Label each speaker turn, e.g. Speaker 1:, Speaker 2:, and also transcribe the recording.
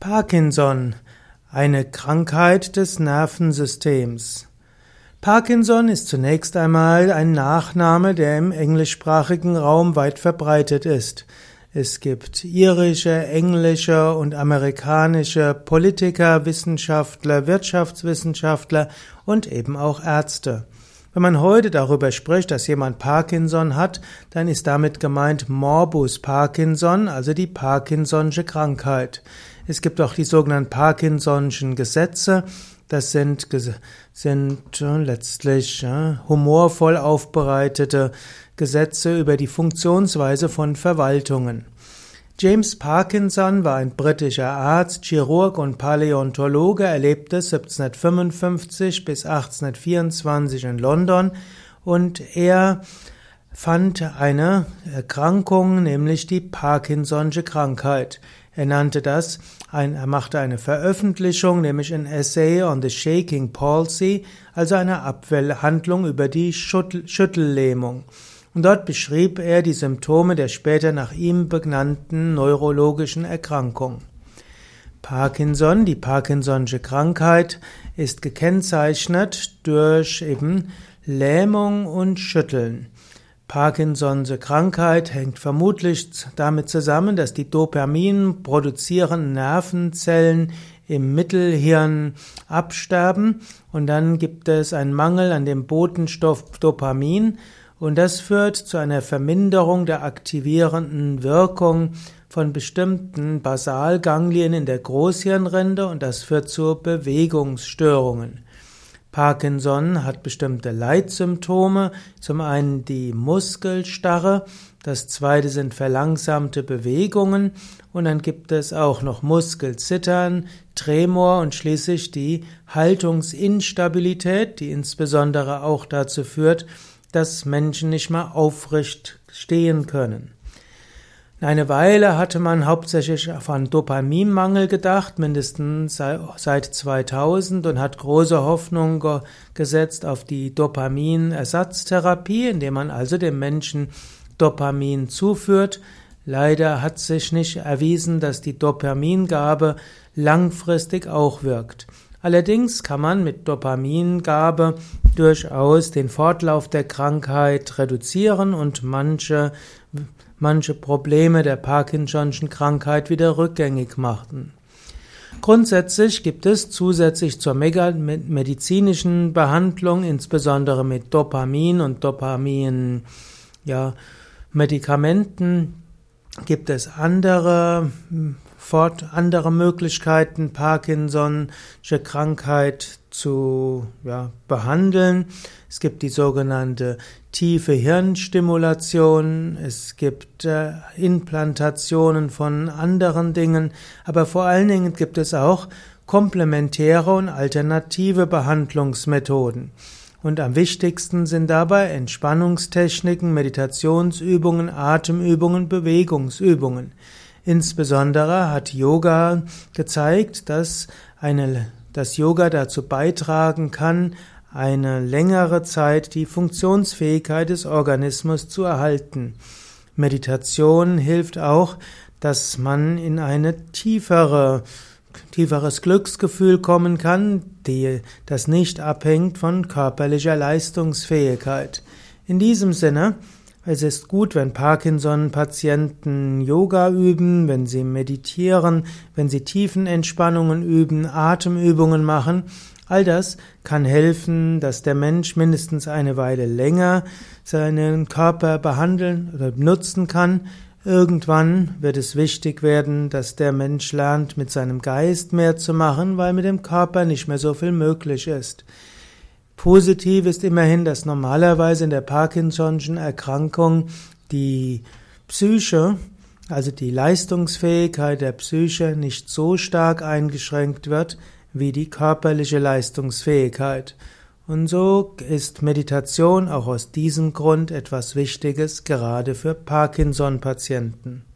Speaker 1: Parkinson, eine Krankheit des Nervensystems. Parkinson ist zunächst einmal ein Nachname, der im englischsprachigen Raum weit verbreitet ist. Es gibt irische, englische und amerikanische Politiker, Wissenschaftler, Wirtschaftswissenschaftler und eben auch Ärzte. Wenn man heute darüber spricht, dass jemand Parkinson hat, dann ist damit gemeint Morbus Parkinson, also die Parkinson'sche Krankheit. Es gibt auch die sogenannten Parkinson'schen Gesetze. Das sind, sind äh, letztlich äh, humorvoll aufbereitete Gesetze über die Funktionsweise von Verwaltungen. James Parkinson war ein britischer Arzt, Chirurg und Paläontologe. Er lebte 1755 bis 1824 in London und er fand eine Erkrankung, nämlich die Parkinson'sche Krankheit. Er nannte das, ein, er machte eine Veröffentlichung, nämlich ein Essay on the Shaking Palsy, also eine Abhandlung über die Schüttel, Schüttellähmung. Und dort beschrieb er die Symptome der später nach ihm benannten neurologischen Erkrankung. Parkinson, die Parkinson'sche Krankheit, ist gekennzeichnet durch eben Lähmung und Schütteln. Parkinson'sche Krankheit hängt vermutlich damit zusammen, dass die Dopamin produzierenden Nervenzellen im Mittelhirn absterben und dann gibt es einen Mangel an dem Botenstoff Dopamin und das führt zu einer Verminderung der aktivierenden Wirkung von bestimmten Basalganglien in der Großhirnrinde und das führt zu Bewegungsstörungen. Parkinson hat bestimmte Leitsymptome, zum einen die Muskelstarre, das zweite sind verlangsamte Bewegungen. Und dann gibt es auch noch Muskelzittern, Tremor und schließlich die Haltungsinstabilität, die insbesondere auch dazu führt, dass Menschen nicht mehr aufrecht stehen können. Eine Weile hatte man hauptsächlich von Dopaminmangel gedacht, mindestens seit 2000 und hat große Hoffnung gesetzt auf die Dopaminersatztherapie, indem man also dem Menschen Dopamin zuführt. Leider hat sich nicht erwiesen, dass die Dopamingabe langfristig auch wirkt. Allerdings kann man mit Dopamingabe durchaus den Fortlauf der Krankheit reduzieren und manche, manche Probleme der Parkinson'schen Krankheit wieder rückgängig machen. Grundsätzlich gibt es zusätzlich zur medizinischen Behandlung, insbesondere mit Dopamin und Dopamin, ja, Medikamenten, gibt es andere fort andere Möglichkeiten, Parkinson'sche Krankheit zu ja, behandeln. Es gibt die sogenannte tiefe Hirnstimulation, es gibt äh, Implantationen von anderen Dingen, aber vor allen Dingen gibt es auch komplementäre und alternative Behandlungsmethoden. Und am wichtigsten sind dabei Entspannungstechniken, Meditationsübungen, Atemübungen, Bewegungsübungen. Insbesondere hat Yoga gezeigt, dass eine, dass Yoga dazu beitragen kann, eine längere Zeit die Funktionsfähigkeit des Organismus zu erhalten. Meditation hilft auch, dass man in eine tiefere, tieferes Glücksgefühl kommen kann, die, das nicht abhängt von körperlicher Leistungsfähigkeit. In diesem Sinne es ist gut, wenn Parkinson-Patienten Yoga üben, wenn sie meditieren, wenn sie Tiefenentspannungen üben, Atemübungen machen. All das kann helfen, dass der Mensch mindestens eine Weile länger seinen Körper behandeln oder nutzen kann. Irgendwann wird es wichtig werden, dass der Mensch lernt, mit seinem Geist mehr zu machen, weil mit dem Körper nicht mehr so viel möglich ist. Positiv ist immerhin, dass normalerweise in der Parkinson'schen Erkrankung die Psyche, also die Leistungsfähigkeit der Psyche nicht so stark eingeschränkt wird wie die körperliche Leistungsfähigkeit. Und so ist Meditation auch aus diesem Grund etwas Wichtiges, gerade für Parkinson-Patienten.